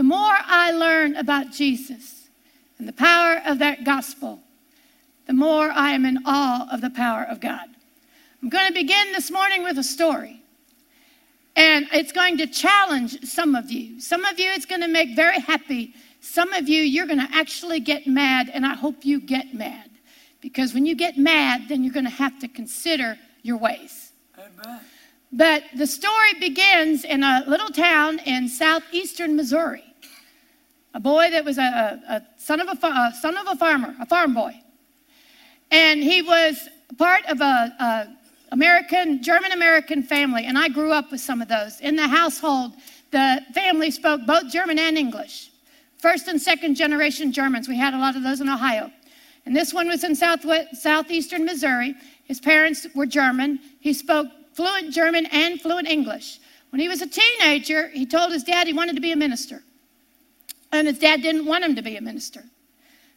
the more I learn about Jesus and the power of that gospel, the more I am in awe of the power of God. I'm going to begin this morning with a story. And it's going to challenge some of you. Some of you, it's going to make very happy. Some of you, you're going to actually get mad, and I hope you get mad. Because when you get mad, then you're going to have to consider your ways. Amen. But the story begins in a little town in southeastern Missouri. A boy that was a, a, a son, of a, a, son of a farmer, a farm boy. And he was part of a, American, German American family, and I grew up with some of those. In the household, the family spoke both German and English. First and second generation Germans. We had a lot of those in Ohio. And this one was in southwest, southeastern Missouri. His parents were German. He spoke fluent German and fluent English. When he was a teenager, he told his dad he wanted to be a minister. And his dad didn't want him to be a minister.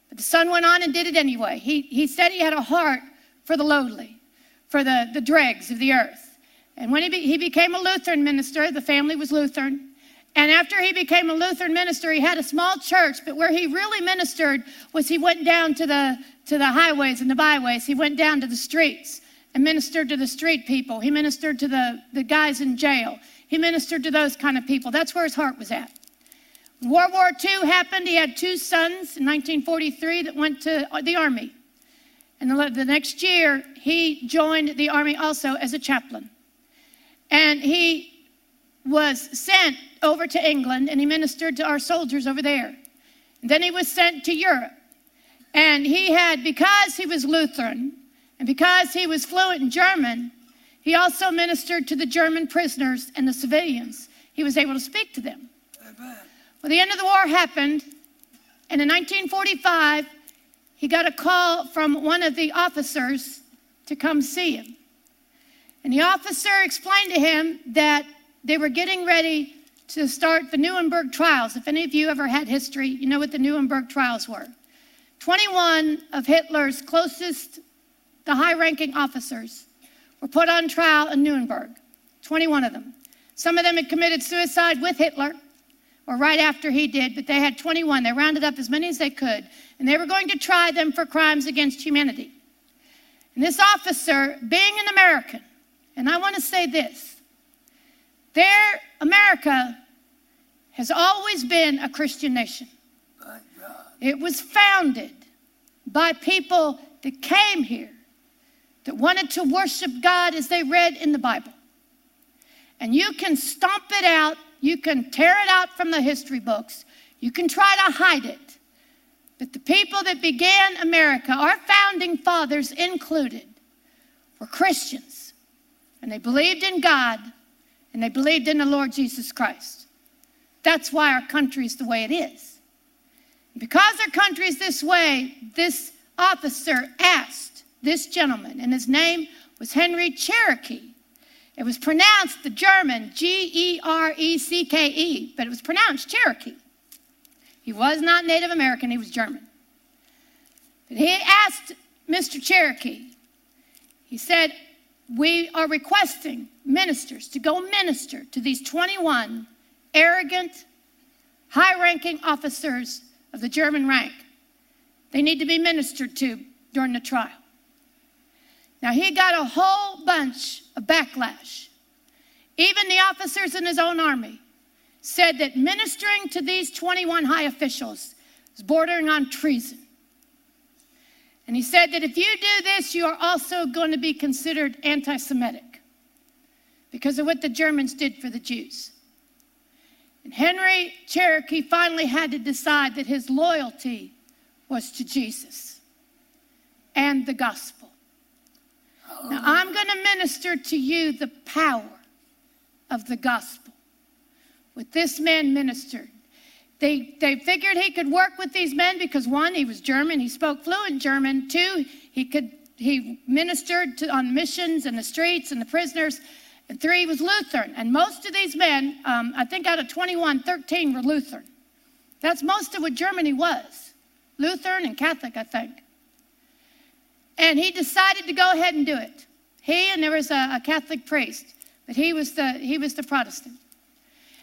But the son went on and did it anyway. He, he said he had a heart for the lowly, for the, the dregs of the earth. And when he, be, he became a Lutheran minister, the family was Lutheran. And after he became a Lutheran minister, he had a small church, but where he really ministered was he went down to the, to the highways and the byways. He went down to the streets and ministered to the street people. He ministered to the, the guys in jail. He ministered to those kind of people. That's where his heart was at. World War II happened. He had two sons in 1943 that went to uh, the army. And the, the next year, he joined the army also as a chaplain. And he was sent over to England and he ministered to our soldiers over there. And then he was sent to Europe. And he had, because he was Lutheran and because he was fluent in German, he also ministered to the German prisoners and the civilians. He was able to speak to them. Amen. Well, the end of the war happened, and in 1945, he got a call from one of the officers to come see him. And the officer explained to him that they were getting ready to start the Nuremberg trials. If any of you ever had history, you know what the Nuremberg trials were. 21 of Hitler's closest, the high ranking officers, were put on trial in Nuremberg. 21 of them. Some of them had committed suicide with Hitler or right after he did, but they had 21. They rounded up as many as they could, and they were going to try them for crimes against humanity. And this officer, being an American, and I want to say this there, America has always been a Christian nation. It was founded by people that came here that wanted to worship God as they read in the Bible. And you can stomp it out, you can tear it out from the history books, you can try to hide it. But the people that began America, our founding fathers included, were Christians. And they believed in God and they believed in the Lord Jesus Christ. That's why our country is the way it is. Because our country is this way, this officer asked this gentleman, and his name was Henry Cherokee. It was pronounced the German G E R E C K E, but it was pronounced Cherokee. He was not Native American, he was German. But he asked Mr. Cherokee, he said, We are requesting ministers to go minister to these 21 arrogant, high ranking officers of the German rank. They need to be ministered to during the trial. Now, he got a whole bunch of backlash. Even the officers in his own army said that ministering to these 21 high officials is bordering on treason. And he said that if you do this, you are also going to be considered anti Semitic because of what the Germans did for the Jews. And Henry Cherokee finally had to decide that his loyalty was to Jesus and the gospel. Now, I'm going to minister to you the power of the gospel. What this man ministered. They, they figured he could work with these men because one, he was German, he spoke fluent German. Two, he could he ministered to, on missions and the streets and the prisoners. And three he was Lutheran. And most of these men, um, I think out of 21, 13 were Lutheran. That's most of what Germany was Lutheran and Catholic, I think. And he decided to go ahead and do it. He and there was a, a Catholic priest, but he was the, he was the Protestant.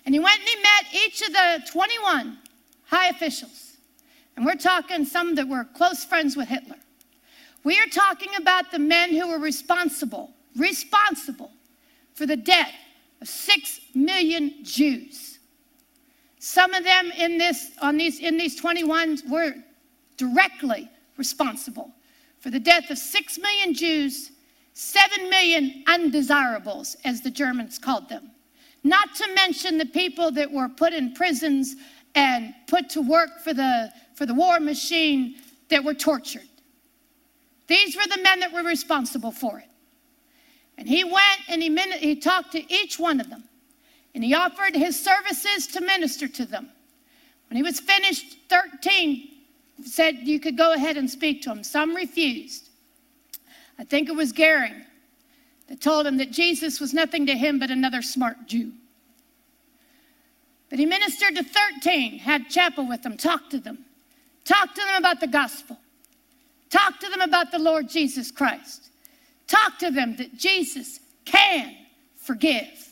And he went and he met each of the 21 high officials. And we're talking some that were close friends with Hitler. We are talking about the men who were responsible, responsible for the death of six million Jews. Some of them in this on these in these 21 were directly responsible for the death of six million Jews, seven million undesirables, as the Germans called them. Not to mention the people that were put in prisons and put to work for the, for the war machine that were tortured. These were the men that were responsible for it. And he went and he, he talked to each one of them. And he offered his services to minister to them. When he was finished, 13 said you could go ahead and speak to him. Some refused. I think it was Goering that told him that Jesus was nothing to him but another smart Jew. But he ministered to 13, had chapel with them, talked to them, talked to them about the gospel, talked to them about the Lord Jesus Christ, talked to them that Jesus can forgive,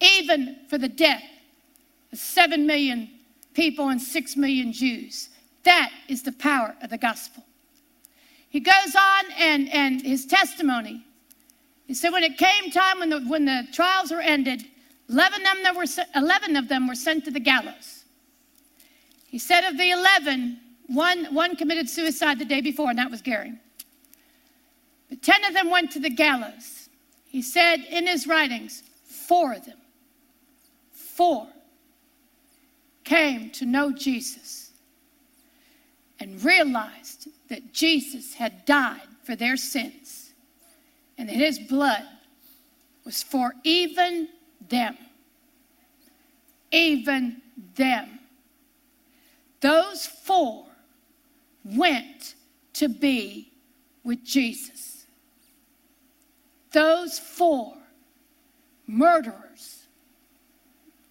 even for the death of 7 million people and 6 million Jews. That is the power of the gospel. He goes on and, and his testimony. He said, when it came time when the, when the trials were ended, 11 of, them were, 11 of them were sent to the gallows. He said of the 11, one, one committed suicide the day before, and that was Goering. But 10 of them went to the gallows. He said in his writings, four of them, four, came to know Jesus and realized that Jesus had died for their sins and that his blood was for even them. Even them. Those four went to be with Jesus. Those four murderers,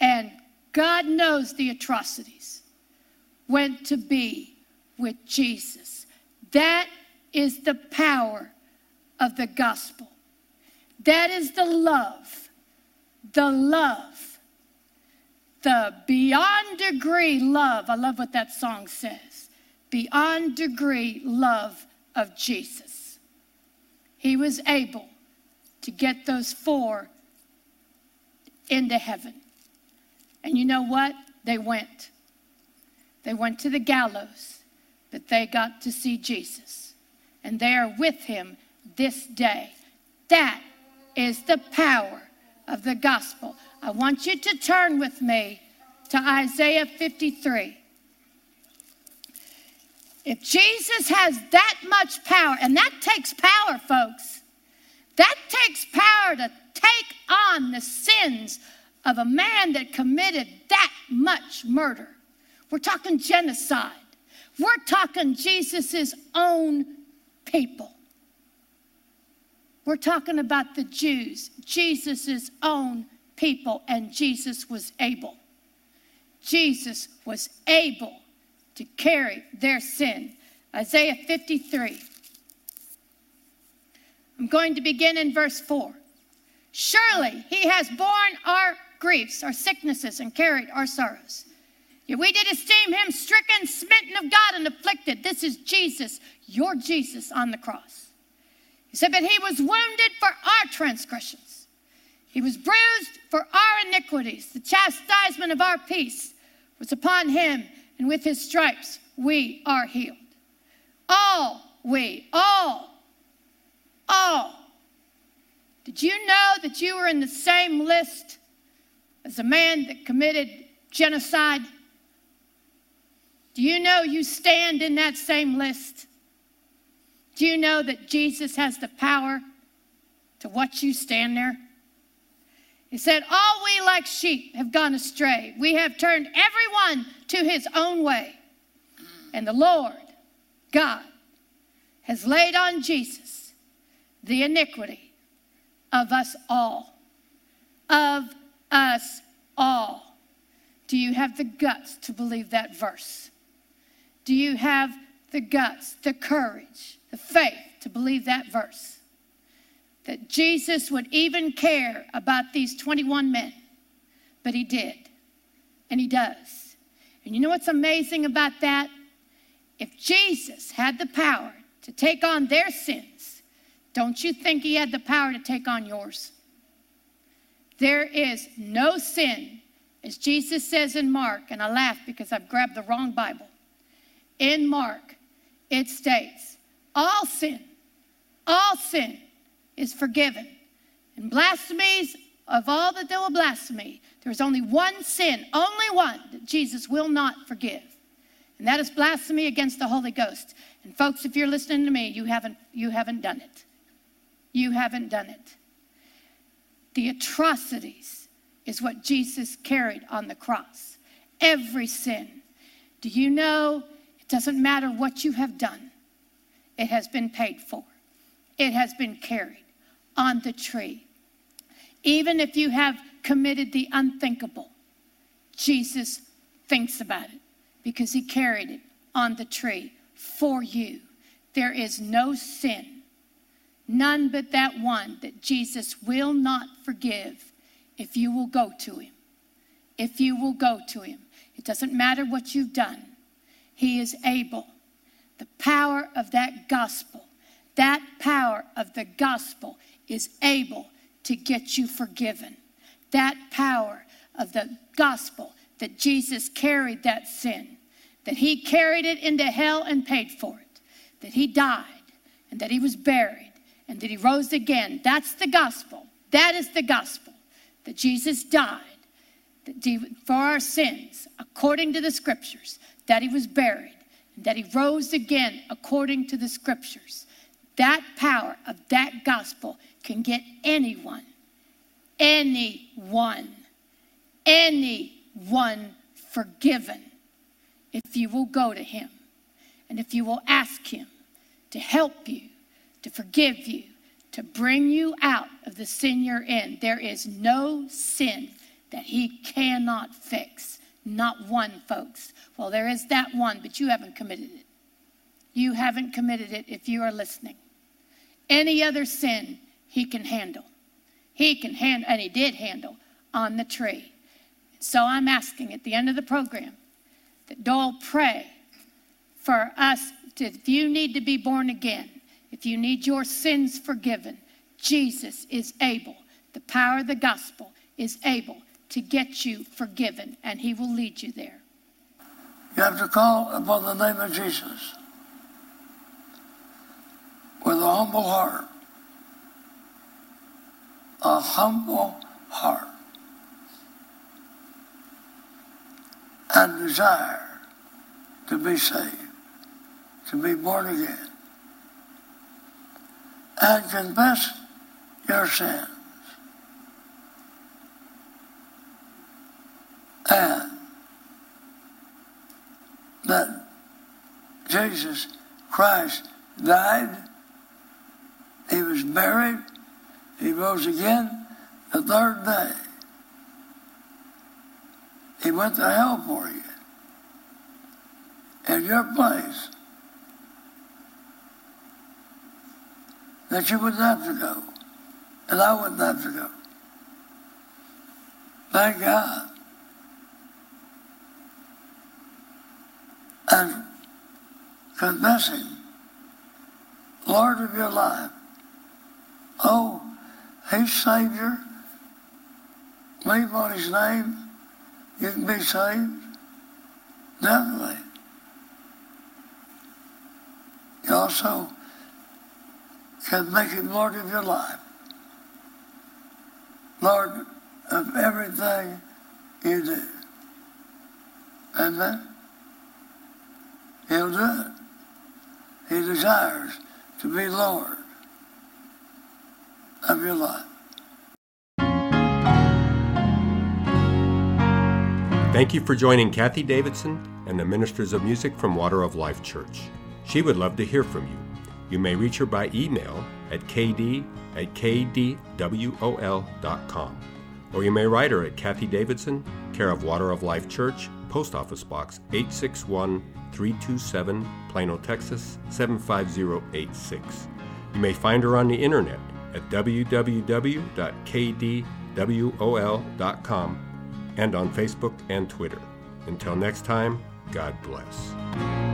and God knows the atrocities, went to be with Jesus. That is the power of the gospel. That is the love the love, the beyond degree love. I love what that song says. Beyond degree love of Jesus. He was able to get those four into heaven. And you know what? They went. They went to the gallows, but they got to see Jesus. And they are with him this day. That is the power of the gospel. I want you to turn with me to Isaiah 53. If Jesus has that much power, and that takes power, folks, that takes power to take on the sins of a man that committed that much murder. We're talking genocide. We're talking Jesus' own people. We're talking about the Jews, Jesus' own people, and Jesus was able. Jesus was able to carry their sin. Isaiah 53. I'm going to begin in verse 4. Surely he has borne our griefs, our sicknesses, and carried our sorrows. We did esteem him stricken, smitten of God, and afflicted. This is Jesus, your Jesus on the cross. He said, But he was wounded for our transgressions, he was bruised for our iniquities. The chastisement of our peace was upon him, and with his stripes we are healed. All we, all, all. Did you know that you were in the same list as a man that committed genocide? Do you know you stand in that same list? Do you know that Jesus has the power to watch you stand there? He said, All we like sheep have gone astray. We have turned everyone to his own way. And the Lord, God, has laid on Jesus the iniquity of us all. Of us all. Do you have the guts to believe that verse? Do you have the guts, the courage, the faith to believe that verse. That Jesus would even care about these 21 men but he did. And he does. And you know what's amazing about that? If Jesus had the power to take on their sins, don't you think he had the power to take on yours? There is no sin, as Jesus says in Mark, and I laugh because I've grabbed the wrong Bible. In Mark, it states, all sin, all sin is forgiven. And blasphemies of all that they will blaspheme, there's only one sin, only one that Jesus will not forgive. And that is blasphemy against the Holy Ghost. And folks, if you're listening to me, you haven't you haven't done it. You haven't done it. The atrocities is what Jesus carried on the cross. Every sin. Do you know doesn't matter what you have done? It has been paid for. It has been carried on the tree. Even if you have committed the unthinkable, Jesus thinks about it because he carried it on the tree for you. There is no sin, none but that one that Jesus will not forgive if you will go to him. If you will go to him. It doesn't matter what you've done, he is able. The power of that gospel, that power of the gospel is able to get you forgiven. That power of the gospel that Jesus carried that sin, that he carried it into hell and paid for it, that he died and that he was buried and that he rose again. That's the gospel. That is the gospel that Jesus died for our sins according to the scriptures, that he was buried, and that he rose again according to the scriptures. That power of that gospel can get anyone, anyone, anyone forgiven if you will go to him and if you will ask him to help you, to forgive you, to bring you out of the sin you're in. There is no sin that he cannot fix. Not one, folks. Well, there is that one, but you haven't committed it. You haven't committed it if you are listening. Any other sin he can handle. He can handle, and he did handle on the tree. So I'm asking at the end of the program that Doyle pray for us to, if you need to be born again, if you need your sins forgiven, Jesus is able. The power of the gospel is able to get you forgiven, and he will lead you there. You have to call upon the name of Jesus with a humble heart a humble heart and desire to be saved, to be born again, and confess your sins. And that Jesus Christ died, he was buried, he rose again the third day. He went to hell for you. In your place. That you wouldn't have to go. And I wouldn't have to go. Thank God. Confessing, Lord of your life. Oh, He's Savior. Believe on His name. You can be saved. Definitely. You also can make Him Lord of your life. Lord of everything you do. Amen. He'll do it. He desires to be Lord of your life. Thank you for joining Kathie Davidson and the Ministers of Music from Water of Life Church. She would love to hear from you. You may reach her by email at kd at kdwol.com. Or you may write her at Kathie Davidson, care of Water of Life Church, Post Office Box 861 327, Plano, Texas 75086. You may find her on the internet at www.kdwol.com and on Facebook and Twitter. Until next time, God bless.